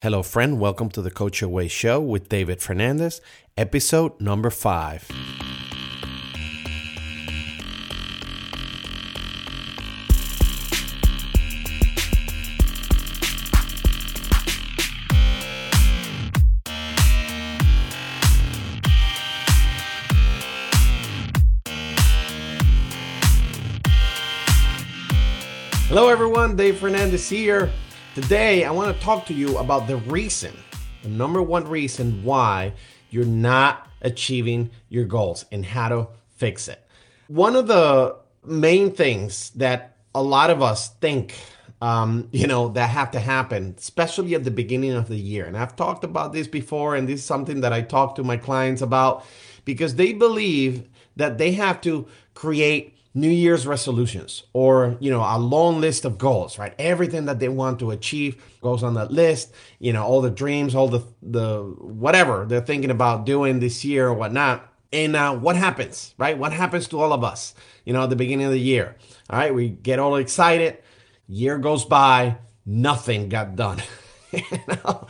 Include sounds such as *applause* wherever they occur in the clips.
Hello, friend. Welcome to the Coach Your Way Show with David Fernandez, episode number five. Hello, everyone. Dave Fernandez here. Today, I want to talk to you about the reason, the number one reason why you're not achieving your goals and how to fix it. One of the main things that a lot of us think, um, *laughs* you know, that have to happen, especially at the beginning of the year. And I've talked about this before, and this is something that I talk to my clients about because they believe that they have to create New Year's resolutions or, you know, a long list of goals, right? Everything that they want to achieve goes on that list, you know, all the dreams, all the, the whatever they're thinking about doing this year or whatnot. And uh, what happens, right? What happens to all of us, you know, at the beginning of the year? All right, we get all excited. Year goes by, nothing got done. *laughs* you know?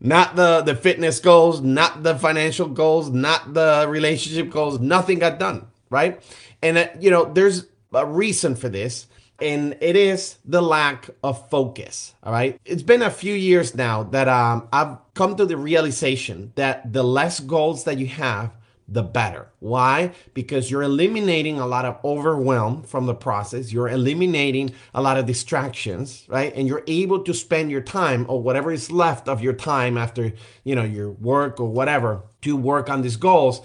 Not the the fitness goals, not the financial goals, not the relationship goals. Nothing got done, right? And, uh, you know, there's a reason for this, and it is the lack of focus. All right. It's been a few years now that um, I've come to the realization that the less goals that you have, the better. Why? Because you're eliminating a lot of overwhelm from the process. You're eliminating a lot of distractions, right? And you're able to spend your time or whatever is left of your time after, you know, your work or whatever to work on these goals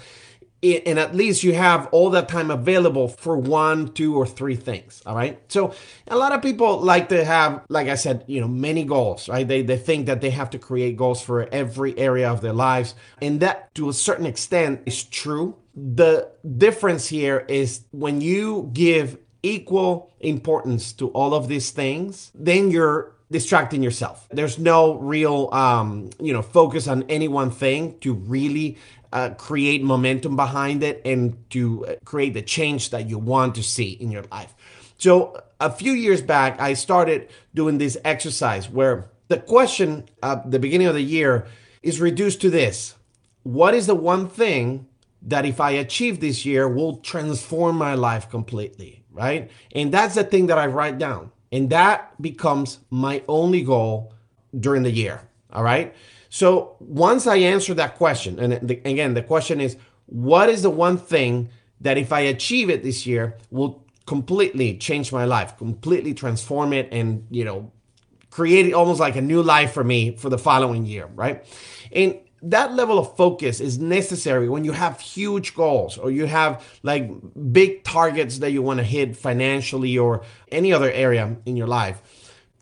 and at least you have all that time available for one, two, or three things. All right. So a lot of people like to have, like I said, you know, many goals, right? They, they think that they have to create goals for every area of their lives. And that to a certain extent is true. The difference here is when you give equal importance to all of these things, then you're distracting yourself. There's no real, um, you know, focus on any one thing to really uh, create momentum behind it and to uh, create the change that you want to see in your life. So, a few years back, I started doing this exercise where the question at the beginning of the year is reduced to this What is the one thing that if I achieve this year will transform my life completely? Right? And that's the thing that I write down. And that becomes my only goal during the year. All right. So once I answer that question, and the, again, the question is, what is the one thing that if I achieve it this year will completely change my life, completely transform it, and you know, create almost like a new life for me for the following year, right? And that level of focus is necessary when you have huge goals or you have like big targets that you want to hit financially or any other area in your life.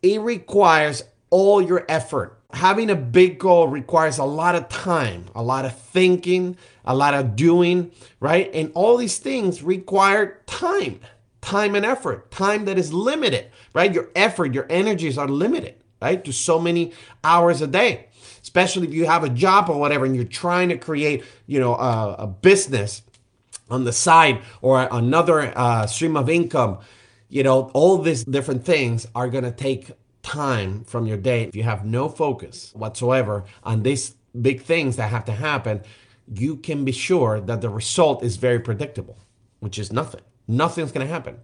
It requires all your effort having a big goal requires a lot of time, a lot of thinking, a lot of doing, right? And all these things require time, time and effort, time that is limited, right? Your effort, your energies are limited, right? To so many hours a day, especially if you have a job or whatever and you're trying to create, you know, a, a business on the side or another uh, stream of income. You know, all these different things are going to take time from your day, if you have no focus whatsoever on these big things that have to happen, you can be sure that the result is very predictable, which is nothing. Nothing's going to happen.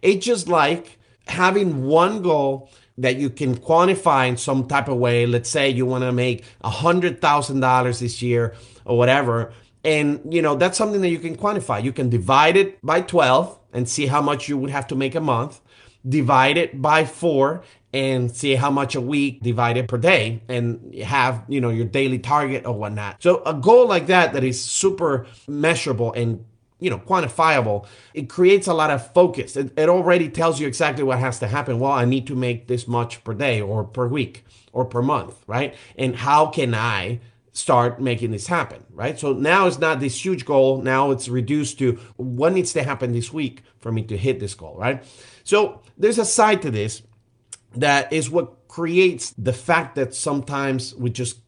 It's just like having one goal that you can quantify in some type of way. Let's say you want to make a hundred thousand dollars this year or whatever. And you know, that's something that you can quantify. You can divide it by 12 and see how much you would have to make a month divide it by four and see how much a week divided per day and have you know your daily target or whatnot so a goal like that that is super measurable and you know quantifiable it creates a lot of focus it, it already tells you exactly what has to happen well i need to make this much per day or per week or per month right and how can i start making this happen, right? So now it's not this huge goal. Now it's reduced to what needs to happen this week for me to hit this goal, right? So there's a side to this that is what creates the fact that sometimes we just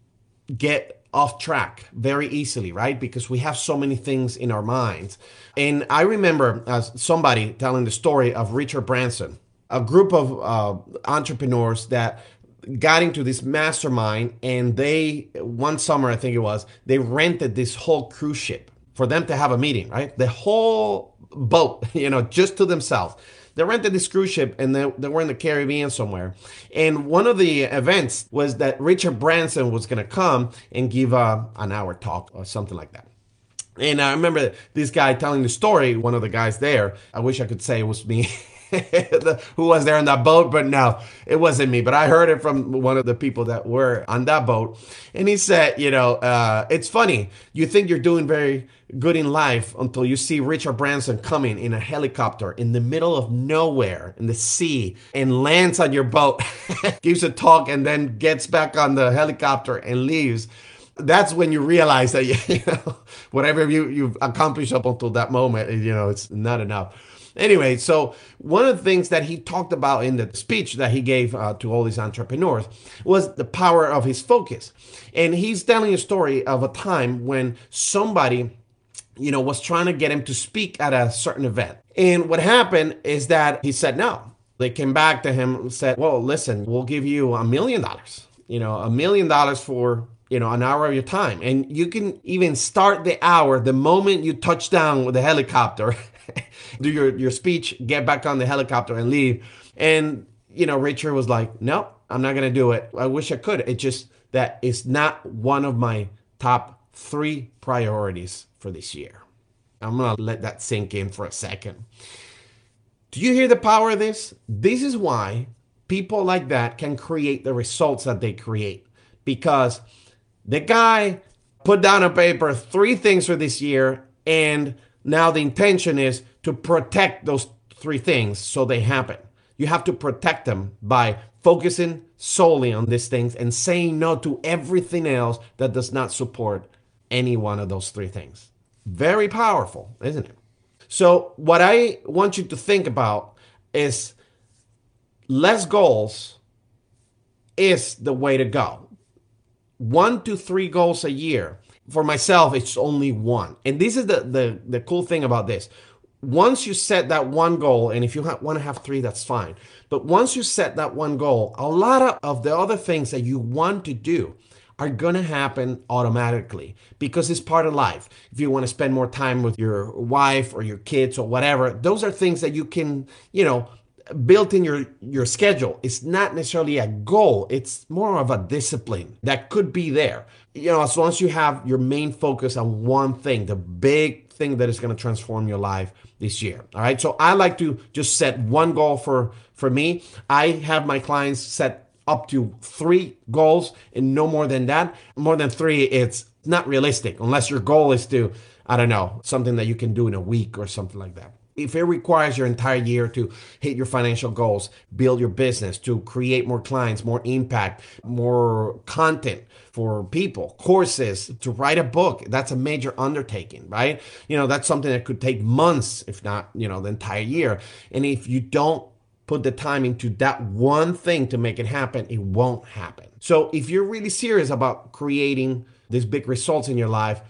get off track very easily, right? Because we have so many things in our minds. And I remember uh, somebody telling the story of Richard Branson, a group of uh, entrepreneurs that got into this mastermind and they one summer I think it was they rented this whole cruise ship for them to have a meeting right the whole boat *laughs* you know just to themselves they rented this cruise ship and they, they were in the Caribbean somewhere. And one of the events was that Richard Branson was going to come and give a, an hour talk or something like that. And I remember this guy telling the story, one of the guys there. I wish I could say it was me. *laughs* *laughs* who was there on that boat, but no, it wasn't me. But I heard it from one of the people that were on that boat. And he said, you know, uh, it's funny. You think you're doing very good in life until you see Richard Branson coming in a helicopter in the middle of nowhere in the sea and lands on your boat, *laughs* gives a talk, and then gets back on the helicopter and leaves that's when you realize that *laughs* you know whatever you you've accomplished up until that moment you know it's not enough Anyway, so one of the things that he talked about in the speech that he gave uh, to all these entrepreneurs was the power of his focus. And he's telling a story of a time when somebody, you know, was trying to get him to speak at a certain event. And what happened is that he said no. They came back to him and said, well, listen, we'll give you a million dollars, you know, a million dollars for you know an hour of your time and you can even start the hour the moment you touch down with the helicopter *laughs* *laughs* do your, your speech, get back on the helicopter and leave. And, you know, Richard was like, no, I'm not going to do it. I wish I could. It just that is not one of my top three priorities for this year. I'm going to let that sink in for a second. Do you hear the power of this? This is why people like that can create the results that they create because the guy put down on paper three things for this year and now the intention is to protect those three things so they happen. You have to protect them by focusing solely on these things and saying no to everything else that does not support any one of those three things. Very powerful, isn't it? So, what I want you to think about is less goals is the way to go. One to three goals a year for myself, it's only one. And this is the, the, the cool thing about this. Once you set that one goal, and if you ha- want to have three, that's fine. But once you set that one goal, a lot of, the other things that you want to do are going to happen automatically because it's part of life. If you want to spend more time with your wife or your kids or whatever, those are things that you can, you know, built in your your schedule it's not necessarily a goal it's more of a discipline that could be there you know as long as you have your main focus on one thing the big thing that is going to transform your life this year all right? So i like to just set one goal for for me. I have my clients set up to three goals and no more than that. More than three it's not realistic unless your goal is to i don't know something that you can do in a week or something like that if it requires your entire year to hit your financial goals, build your business, to create more clients, more impact, more content for people, courses, to write a book, that's a major undertaking, right? You know, that's something that could take months, if not, you know, the entire year. And if you don't put the time into that one thing to make it happen, it won't happen. So if you're really serious about creating these big results in your life,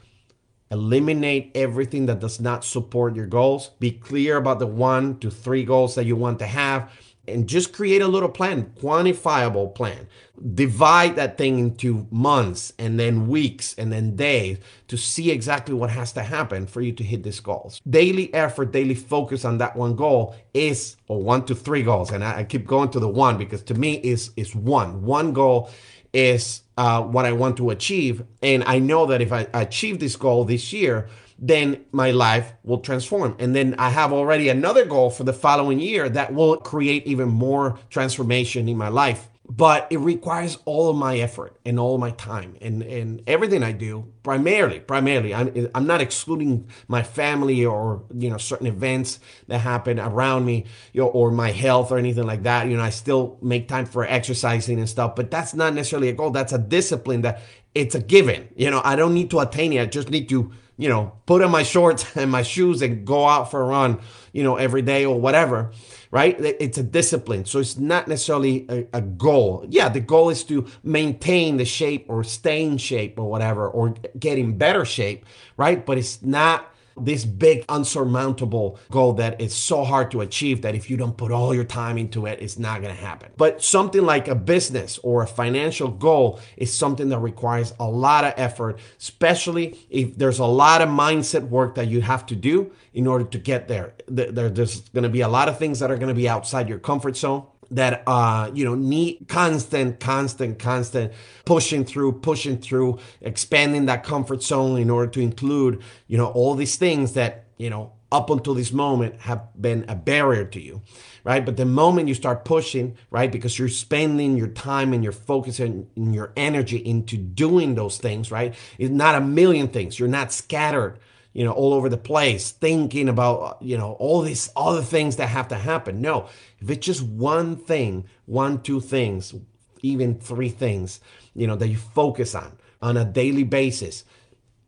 Eliminate everything that does not support your goals. Be clear about the one to three goals that you want to have and just create a little plan, quantifiable plan. Divide that thing into months and then weeks and then days to see exactly what has to happen for you to hit these goals. Daily effort, daily focus on that one goal is or one to three goals. And I, I keep going to the one because to me is is one. One goal is uh, what I want to achieve. And I know that if I achieve this goal this year, then my life will transform. And then I have already another goal for the following year that will create even more transformation in my life but it requires all of my effort and all my time and, and everything I do primarily primarily I'm, I'm not excluding my family or you know certain events that happen around me you know, or my health or anything like that. You know I still make time for exercising and stuff but that's not necessarily a goal. That's a discipline that it's a given. You know I don't need to attain it. I just need to you know put on my shorts *laughs* and my shoes and go out for a run you know every day or whatever right? It's a discipline. So it's not necessarily a, a, goal. Yeah, the goal is to maintain the shape or stay in shape or whatever, or get in better shape, right? But it's not this big unsurmountable goal that is so hard to achieve that if you don't put all your time into it, it's not going to happen. But something like a business or a financial goal is something that requires a lot of effort, especially if there's a lot of mindset work that you have to do in order to get there. There's going to be a lot of things that are going to be outside your comfort zone that uh you know need constant constant constant pushing through pushing through expanding that comfort zone in order to include you know all these things that you know up until this moment have been a barrier to you right? But the moment you start pushing right because you're spending your time and your focus and your energy into doing those things right it's not a million things. You're not scattered you know, all over the place, thinking about, you know, all these other things that have to happen. No, if it's just one thing, one, two things, even three things, you know, that you focus on on a daily basis,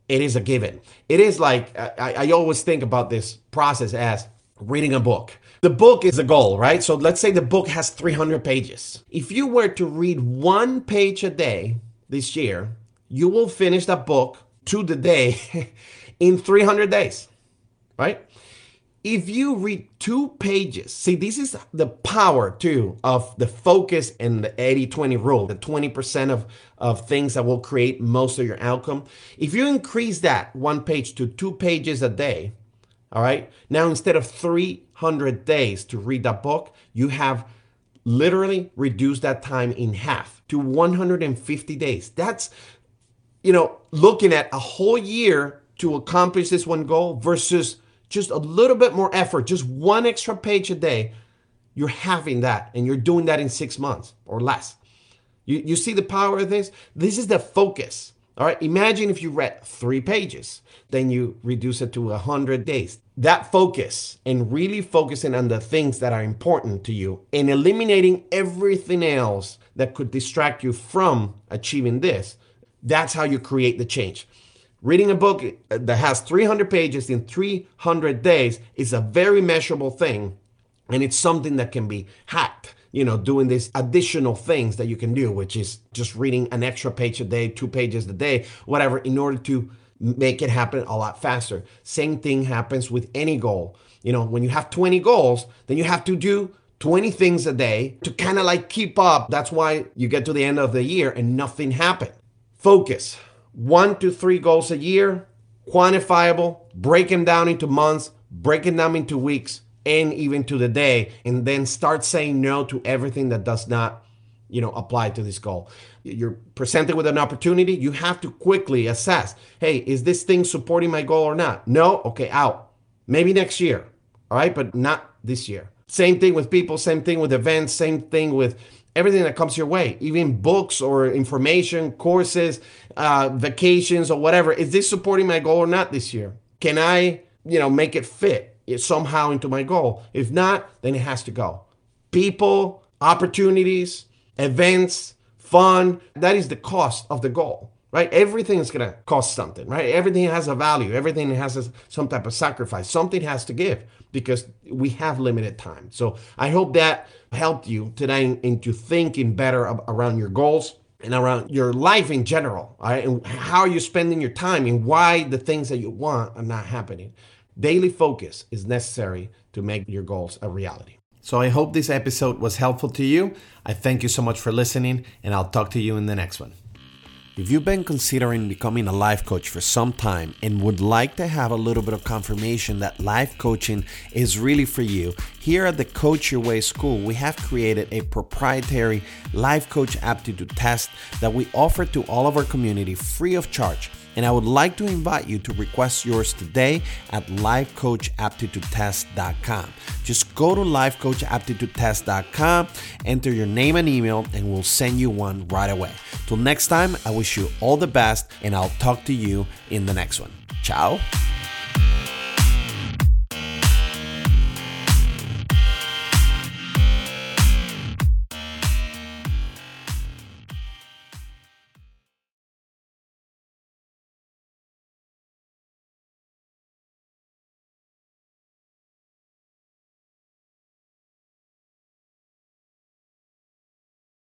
it is a given. It is like, I, I always think about this process as reading a book. The book is a goal, right? So let's say the book has 300 pages. If you were to read one page a day this year, you will finish that book to the day *laughs* in 300 days, right? If you read two pages, see, this is the power too of the focus and the 80 20 rule, the 20% of, of things that will create most of your outcome. If you increase that one page to two pages a day, all right, now instead of 300 days to read that book, you have literally reduced that time in half to 150 days. That's, you know, looking at a whole year to accomplish this one goal versus just a little bit more effort, just one extra page a day, you're having that and you're doing that in six months or less. You, you see the power of this? This is the focus. All right. Imagine if you read three pages, then you reduce it to 100 days. That focus and really focusing on the things that are important to you and eliminating everything else that could distract you from achieving this, that's how you create the change. Reading a book that has 300 pages in 300 days is a very measurable thing, and it's something that can be hacked. You know, doing these additional things that you can do, which is just reading an extra page a day, two pages a day, whatever, in order to make it happen a lot faster. Same thing happens with any goal. You know, when you have 20 goals, then you have to do 20 things a day to kind of like keep up. That's why you get to the end of the year and nothing happened. Focus one to three goals a year, quantifiable, break them down into months, break them down into weeks, and even to the day, and then start saying no to everything that does not, you know, apply to this goal. You're presented with an opportunity, you have to quickly assess, hey, is this thing supporting my goal or not? No, okay, out. Maybe next year. All right, but not this year. Same thing with people, same thing with events, same thing with everything that comes your way, even books or information, courses, uh, vacations, or whatever. Is this supporting my goal or not this year? Can I, you know, make it fit somehow into my goal? If not, then it has to go. People, opportunities, events, fun, that is the cost of the goal right? Everything is going to cost something, right? Everything has a value. Everything has a, some type of sacrifice. Something has to give because we have limited time. So I hope that helped you today into thinking better around your goals and around your life in general, right? And how are you spending your time and why the things that you want are not happening. Daily focus is necessary to make your goals a reality. So I hope this episode was helpful to you. I thank you so much for listening, and I'll talk to you in the next one. If you've been considering becoming a life coach for some time and would like to have a little bit of confirmation that life coaching is really for you, here at the Coach Your Way School, we have created a proprietary life coach aptitude test that we offer to all of our community free of charge and I would like to invite you to request yours today at lifecoachaptitudetest.com. Just go to lifecoachaptitudetest.com, enter your name and email, and we'll send you one right away. Till next time, I wish you all the best, and I'll talk to you in the next one. Ciao.